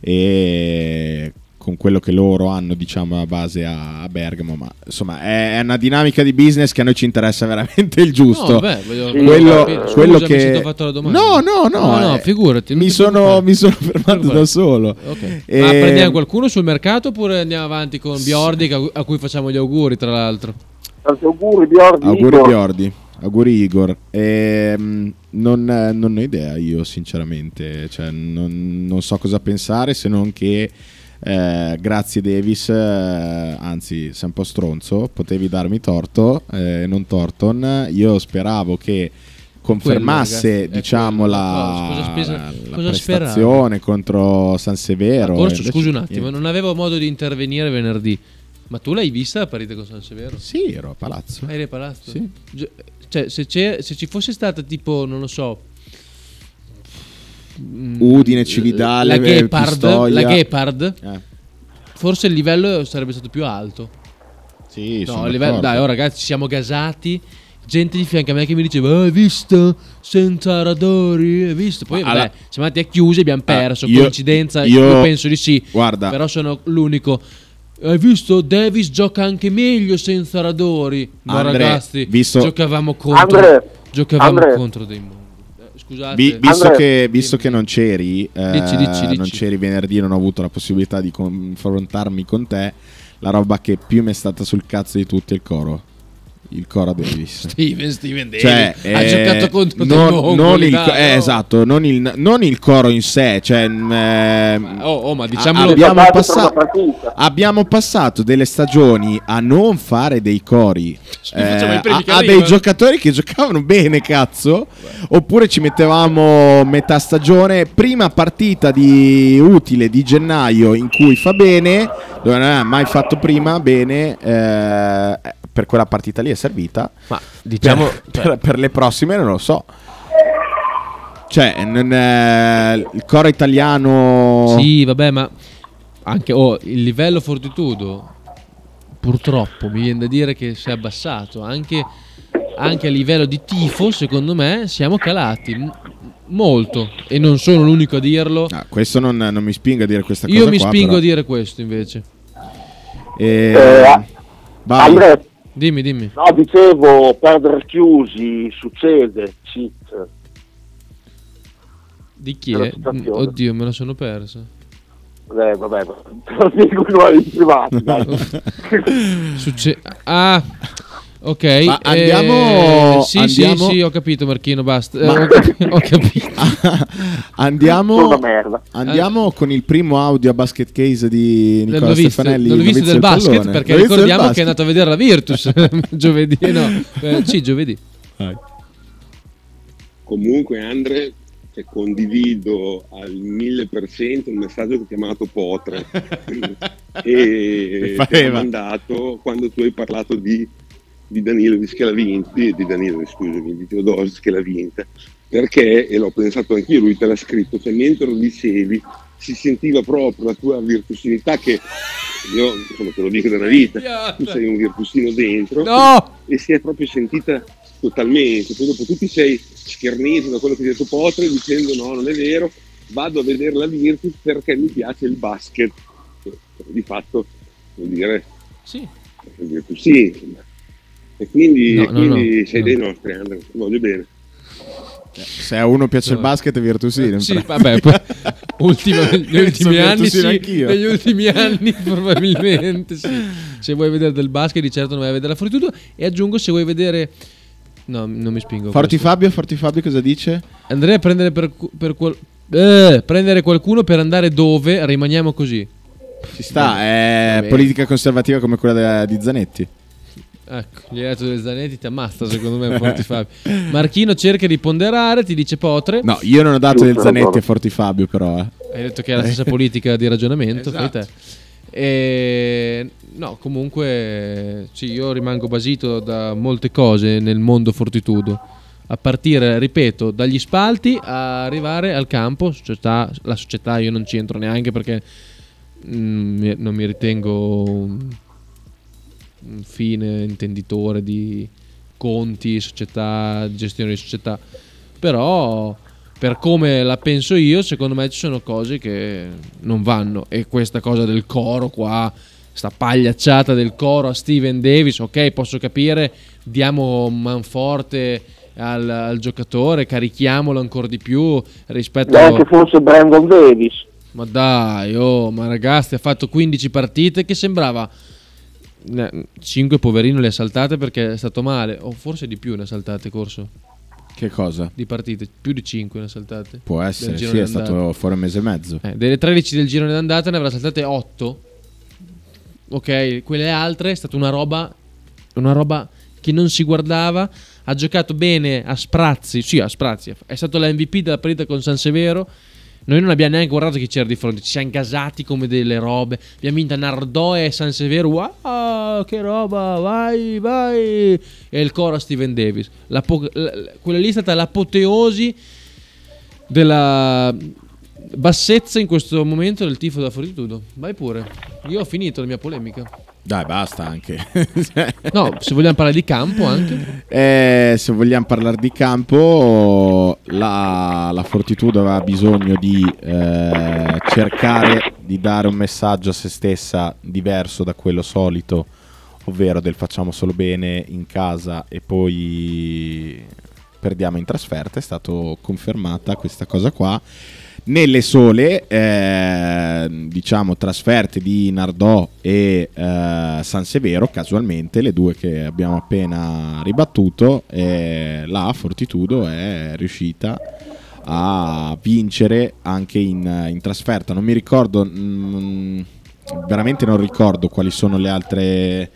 e con quello che loro hanno diciamo a base a, a Bergamo ma insomma è, è una dinamica di business che a noi ci interessa veramente il giusto No, vabbè, voglio- quello, capire. quello che fatto la domanda. no no no No, no, eh, figurati, mi sono, mi sono fermato da solo Ok. E- Ma prendiamo qualcuno sul mercato oppure andiamo avanti con Biordi a cui facciamo gli auguri tra l'altro? Tanti auguri, Biordi. Auguri Igor. Biordi, auguri Igor. Ehm, non, non ho idea io sinceramente, cioè, non, non so cosa pensare se non che eh, grazie Davis, eh, anzi sei un po' stronzo, potevi darmi torto, eh, non Torton. Io speravo che confermasse Quello, diciamo quello. la, Cosa spesa- la- prestazione contro San Severo. Corso, Invece- scusi un attimo, niente. non avevo modo di intervenire venerdì. Ma tu l'hai vista la partita con San Severo? Sì, ero a palazzo. Eri a palazzo? Sì. Cioè, se, c'è- se ci fosse stata tipo, non lo so... mm, Udine, Cividale, la Gepard, Pistoia. la Gepard, Eh, forse il livello sarebbe stato più alto. sì, No, livello- dai, oh ragazzi, ci siamo gasati. Gente di fianco a me che mi diceva: Hai visto? Senza radori? Hai visto? Poi, vabbè, alla- siamo andati a chiusi, abbiamo Ah, perso. io- Coincidenza? io- Io, penso di sì. Guarda, Però sono l'unico. Hai visto? Davis gioca anche meglio senza radori. Ma Andre, ragazzi, visto- giocavamo contro. Andre, giocavamo Andre. contro dei mondi. Scusate, Vi- visto che, visto che non c'eri, eh, Dici, dici, non dici. c'eri venerdì, non ho avuto la possibilità di confrontarmi con te. La roba che più mi è stata sul cazzo di tutti è il coro. Il coro Davis. Steven, Steven Davis Cioè, ha eh, giocato contro dei non, mongoli, non il, dai, eh, oh. esatto, non il, non il coro in sé, cioè, ehm, Oh, oh, ma diciamolo. abbiamo, passato, abbiamo passato delle stagioni a non fare dei cori eh, primi a, a dei giocatori che giocavano bene, cazzo. Oppure ci mettevamo metà stagione, prima partita di utile di gennaio in cui fa bene, dove non ha mai fatto prima bene. Per quella partita lì è servita. Ma diciamo. per, per- per le prossime non lo so. Cioè, non è- il coro italiano. Sì, vabbè, ma anche oh, il livello fortitudo purtroppo mi viene da dire che si è abbassato. Anche, anche a livello di tifo, secondo me, siamo calati molto. E non sono l'unico a dirlo. Ah, questo non, non mi spinga a dire questa cosa. Io mi qua, spingo però. a dire questo invece. Eh, Eh, vai. Dimmi, dimmi. no, dicevo, perdere chiusi succede, cheat. Di chi è? Oddio, me la sono persa. Eh, vabbè, te lo dico in privato. Succe- ah, ok. Ma eh, andiamo- sì, andiamo- sì, sì, ho capito, Marchino. Basta. Eh, Ma- ho, capi- ho capito. Andiamo, Una merda. andiamo con il primo audio a basket case di Nicola novizio, Stefanelli. del novizio novizio del basket pallone. perché del ricordiamo che è andato a vedere la Virtus giovedì. No, eh, sì, giovedì. Vai. Comunque Andre, cioè, condivido al 1000% il messaggio che ho chiamato Potre e ti ho pareva. mandato quando tu hai parlato di, di Danilo di Scalavinti, di Danilo, scusami, di Teodoro Scalavinti, perché, e l'ho pensato anch'io, lui te l'ha scritto, cioè mentre lo dicevi si sentiva proprio la tua virtuosità che io insomma te lo dico da una vita, tu sei un virtuosino dentro No! e si è proprio sentita totalmente. Poi dopo tu ti sei schernito da quello che ha detto Potre dicendo no, non è vero, vado a vedere la Virtus perché mi piace il basket. Di fatto vuol dire Sì. Virtus sì. E quindi, No, no, quindi no, sei no. dei nostri, Andrea, ti voglio bene. Se a uno piace il basket è virtuosino. Sì, vabbè, poi, ultimo- negli ultimi anni sì, negli ultimi anni probabilmente sì. Se vuoi vedere del basket di certo non vai a vedere la Fortitudo e aggiungo se vuoi vedere No, non mi spingo. Forti questo. Fabio, Forti Fabio cosa dice? Andrei a prendere per, per qual- eh, prendere qualcuno per andare dove rimaniamo così. Ci sta, è Va bene. politica conservativa come quella di Zanetti. Ecco, gli hai detto del Zanetti ti ammazza secondo me Forti Fabio. Marchino cerca di ponderare, ti dice Potre. No, io non ho dato del Zanetti a Forti Fabio, però. eh. Hai detto che è la stessa politica di ragionamento, fai Esatto. te. E, no, comunque sì, io rimango basito da molte cose nel mondo fortitudo. A partire, ripeto, dagli spalti a arrivare al campo, società, la società io non ci entro neanche perché mm, non mi ritengo un, un fine intenditore di conti, società, gestione di società. Però per come la penso io, secondo me ci sono cose che non vanno. E questa cosa del coro qua, sta pagliacciata del coro a Steven Davis, ok, posso capire, diamo manforte al, al giocatore, carichiamolo ancora di più rispetto Neanche fosse Brandon Davis. ma dai, oh, ma ragazzi, ha fatto 15 partite che sembrava 5 poverino le ha saltate perché è stato male, o forse di più ne ha saltate corso Che cosa? di partite, più di 5 ne ha saltate. Può essere, sì, è d'andata. stato fuori un mese e mezzo. Eh, delle 13 del girone d'andata ne avrà saltate 8. Ok, quelle altre è stata una roba una roba che non si guardava, ha giocato bene a sprazzi, sì, a sprazzi, è stato l'MVP della partita con San Severo. Noi non abbiamo neanche guardato chi c'era di fronte, ci siamo gasati come delle robe. Abbiamo vinto Nardò e San Severo. Wow, che roba, vai, vai. E il coro a Steven Davis. La po- la- quella lì è stata l'apoteosi della bassezza in questo momento del tifo della Fortitudo. Vai pure. Io ho finito la mia polemica. Dai, basta anche. No, se vogliamo parlare di campo anche. Eh, se vogliamo parlare di campo, la, la Fortitudo aveva bisogno di eh, cercare di dare un messaggio a se stessa diverso da quello solito, ovvero del facciamo solo bene in casa e poi perdiamo in trasferta. È stato confermata questa cosa qua. Nelle sole, eh, diciamo, trasferte di Nardò e eh, San Severo, casualmente, le due che abbiamo appena ribattuto, eh, la Fortitudo è riuscita a vincere anche in, in trasferta. Non mi ricordo, mm, veramente non ricordo quali sono le altre,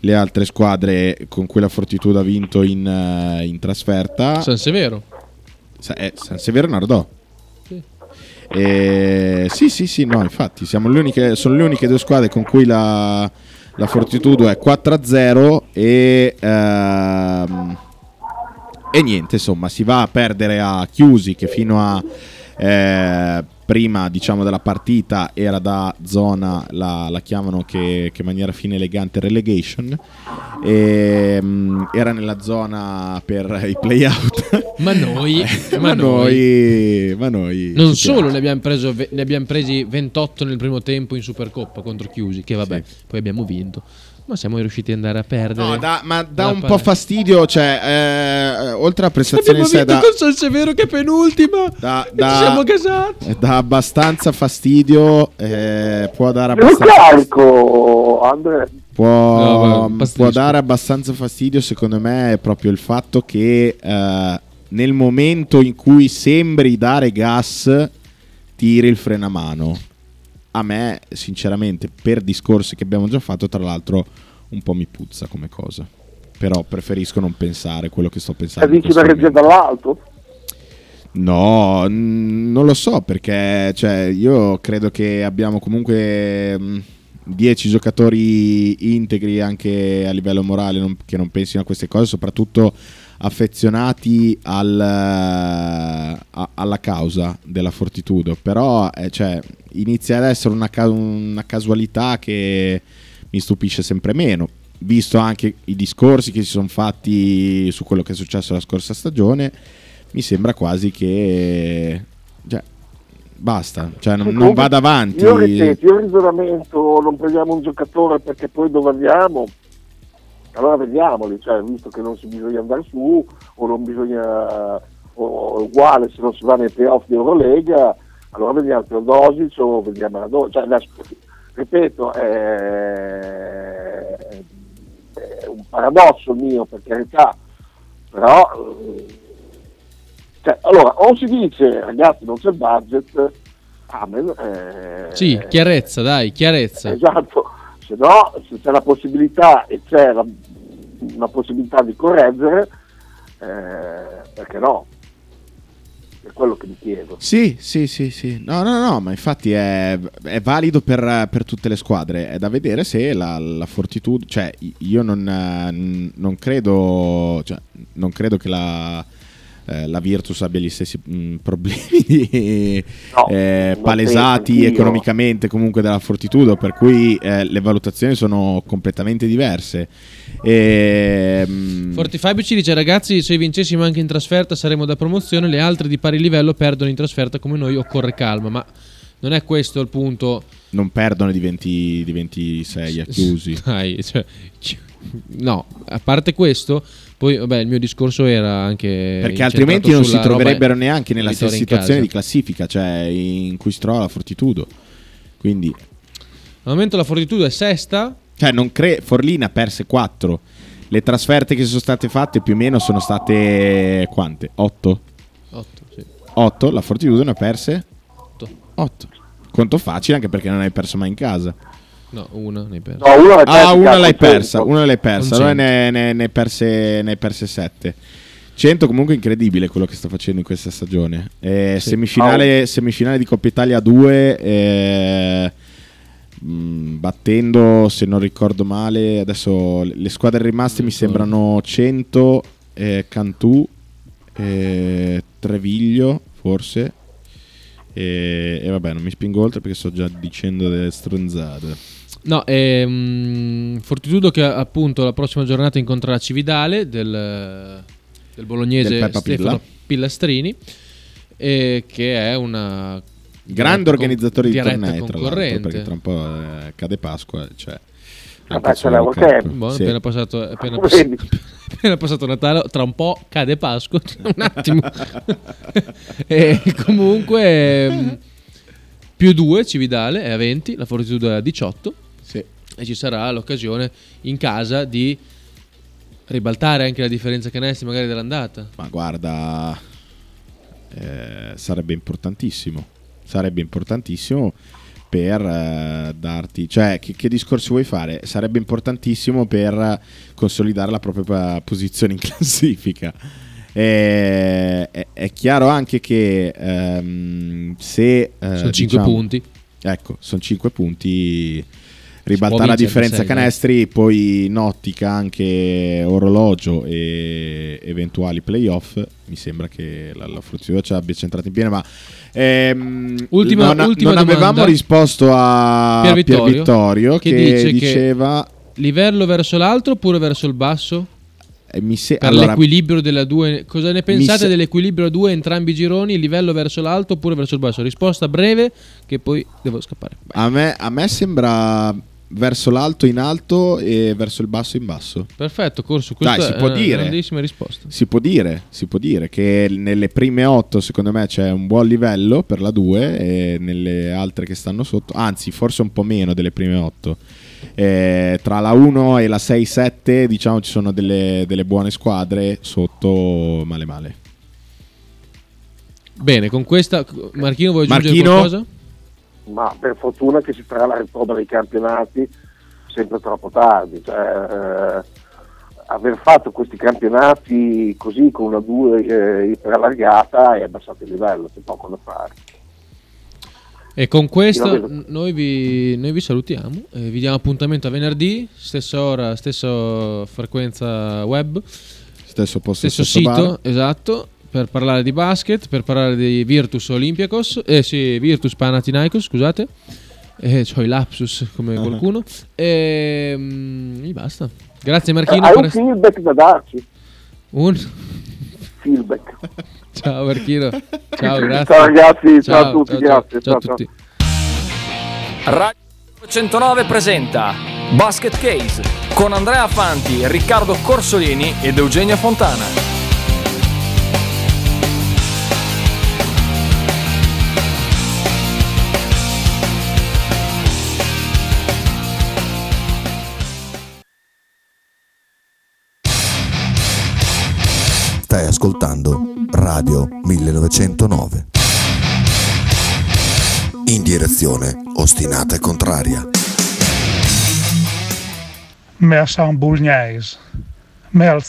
le altre squadre con cui la Fortitudo ha vinto in, eh, in trasferta. San Severo. Sa- eh, San Severo e Nardò. Eh, sì, sì, sì, no, infatti siamo le uniche, sono le uniche due squadre con cui la, la Fortitudo è 4-0 e, ehm, e niente, insomma, si va a perdere a Chiusi che fino a eh, prima diciamo della partita era da zona, la, la chiamano che, in maniera fine elegante relegation, e, mm, era nella zona per i playout. Ma noi, ma, ma noi, ma noi Non solo ne abbiamo, preso ne abbiamo presi 28 nel primo tempo in Supercoppa contro Chiusi, che vabbè, poi abbiamo vinto. Ma siamo riusciti ad andare a perdere. No, da- ma dà un palla. po' fastidio, cioè, eh, oltre alla prestazione in Abbiamo sé, vinto dà, con San Severo che è penultima. E dà- ci siamo gasati. dà abbastanza fastidio, eh, può dare Me lo abbastanza... carico, Andrea. Può, No, può dare abbastanza fastidio, secondo me, è proprio il fatto che eh, nel momento in cui sembri dare gas, tiri il freno a mano. A me, sinceramente, per discorsi che abbiamo già fatto, tra l'altro, un po' mi puzza come cosa. Però preferisco non pensare quello che sto E pensando. questo da regia momento. dall'alto? No, non lo so perché cioè, io credo che abbiamo comunque mm, 10 giocatori integri anche a livello morale non- che non pensino a queste cose, soprattutto affezionati al, eh, a- alla causa della fortitudo. Però eh, cioè, inizia ad essere una, una casualità che mi stupisce sempre meno. Visto anche i discorsi che si sono fatti su quello che è successo la scorsa stagione, mi sembra quasi che cioè, basta, cioè, non, non vada avanti. Io ripeto, io il ragionamento non prendiamo un giocatore perché poi dove andiamo, allora vediamoli, cioè, visto che non si bisogna andare su o non bisogna, o uguale se non si va nei playoff di Eurolega, allora vediamo Teodosic o vediamo Radò. Cioè, ripeto, è, è un paradosso mio per carità, però cioè, allora o si dice ragazzi non c'è budget, amen, eh, Sì, chiarezza, dai, chiarezza. Esatto, se no, se c'è la possibilità e c'è la, una possibilità di correggere, eh, perché no? È quello che mi chiedo. Sì, sì, sì, sì. No, no, no, ma infatti è, è valido per, per tutte le squadre. È da vedere se la, la fortitudo. Cioè, io non, eh, non credo. Cioè, non credo che la. Eh, La Virtus abbia gli stessi mh, problemi di- No, eh, palesati economicamente comunque della Fortitudo, per cui eh, le valutazioni sono completamente diverse. E, mh, Fortify ci dice ragazzi se vincessimo anche in trasferta saremo da promozione, le altre di pari livello perdono in trasferta come noi, occorre calma, ma non è questo il punto. non perdono di, 20, di 26 a chiusi. Dai, cioè, no, a parte questo, poi vabbè, il mio discorso era anche Perché altrimenti non si troverebbero roba- neanche nella stessa situazione di classifica, cioè in cui si trova la Fortitudo. Quindi, Al momento la Fortitudo è sesta, cioè, non cre- Forlina ha perse 4. Le trasferte che sono state fatte più o meno sono state quante? 8? 8, sì. 8, la Fortitudo ne ha perse Otto. 8. Conto facile anche perché non hai perso mai in casa. No, una ne hai perso. No, una l'hai Ah, persa, una cazzo, l'hai persa, una l'hai persa, allora ne, ne, ne hai perse, ne perse 7. 100 comunque incredibile quello che sta facendo in questa stagione. Eh, Sì. semifinale, semifinale di Coppa Italia 2, eh, mh, battendo, se non ricordo male, adesso le le squadre rimaste mi sembrano 100, eh, Cantù, eh, Treviglio forse. E, e vabbè, non mi spingo oltre perché sto già dicendo delle stronzate. No, ehm, Fortitudo che appunto la prossima giornata incontrerà Cividale del, del bolognese Del Stefano Pilla. Pillastrini, eh, che è una grande organizzatore di diretta tornei, tra l'altro, concorrente. perché tra un po' eh, cade Pasqua, cioè. Eurocup. Buono, Sì. appena, passato, appena, Vedi? pass- appena passato Natale, tra un po' cade Pasqua, un attimo. e comunque ehm, più 2 Cividale è a 20, la Fortitudo è a 18 Sì. e ci sarà l'occasione in casa di ribaltare anche la differenza canestri magari dell'andata. Ma guarda, eh, sarebbe importantissimo. Sarebbe importantissimo per eh, darti, cioè, che, che discorsi vuoi fare? Sarebbe importantissimo per consolidare la propria posizione in classifica. È, è chiaro anche che ehm, se eh, Sono 5 diciamo- punti. Ecco, sono 5 punti. Ribaltare la differenza sei, canestri, poi in ottica anche orologio e eventuali playoff. Mi sembra che la, la Fortitudo ci abbia centrato in pieno, ma ehm, Ultima- non, ultima non avevamo risposto a Pier Pier Vittorio, Vittorio, che che, dice che- diceva Livello verso l'alto oppure verso il basso? eh, mi se- Per allora, l'equilibrio della due, cosa ne pensate se- dell'equilibrio a due entrambi i gironi? Livello verso l'alto oppure verso il basso? Risposta breve, che poi devo scappare. A me, a me sembra verso l'alto in alto e verso il basso in basso. Perfetto, corso. Dai, Questa si può è una dire. grandissima risposta. Si può dire, si può dire che nelle prime 8 secondo me c'è un buon livello per la 2 e nelle altre che stanno sotto, anzi forse un po' meno delle prime 8. Eh, tra la 1 e la 6-7 diciamo ci sono delle, delle buone squadre, sotto male male. Bene, con questa Marchino vuoi aggiungere Marchino? qualcosa? Ma per fortuna che si farà la riprova dei campionati sempre troppo tardi. Cioè, eh, aver fatto questi campionati così con una due eh, iperallargata è abbassato il livello, c'è poco da fare. E con questo noi vi, noi vi salutiamo, e vi diamo appuntamento a venerdì, stessa ora, stessa frequenza web, Stesso posto, stesso stesso sito, bar. esatto, per parlare di basket, per parlare di Virtus Olympiacos, eh sì, Virtus Panathinaikos, scusate, eh, c'ho i lapsus come Ah. qualcuno, e, mm, e basta. Grazie Marchino Hai per un feedback da darci? Un... Feedback. Ciao Marchino, ciao, grazie. Ciao ragazzi, ciao a tutti, ciao, grazie, Ciao, a ciao, tutti. Radio 109 presenta Basket Case con Andrea Fanti, Riccardo Corsolini ed Eugenio Fontana. Ascoltando Radio 1909. In direzione ostinata e contraria. Mer Samboulniaise. Mer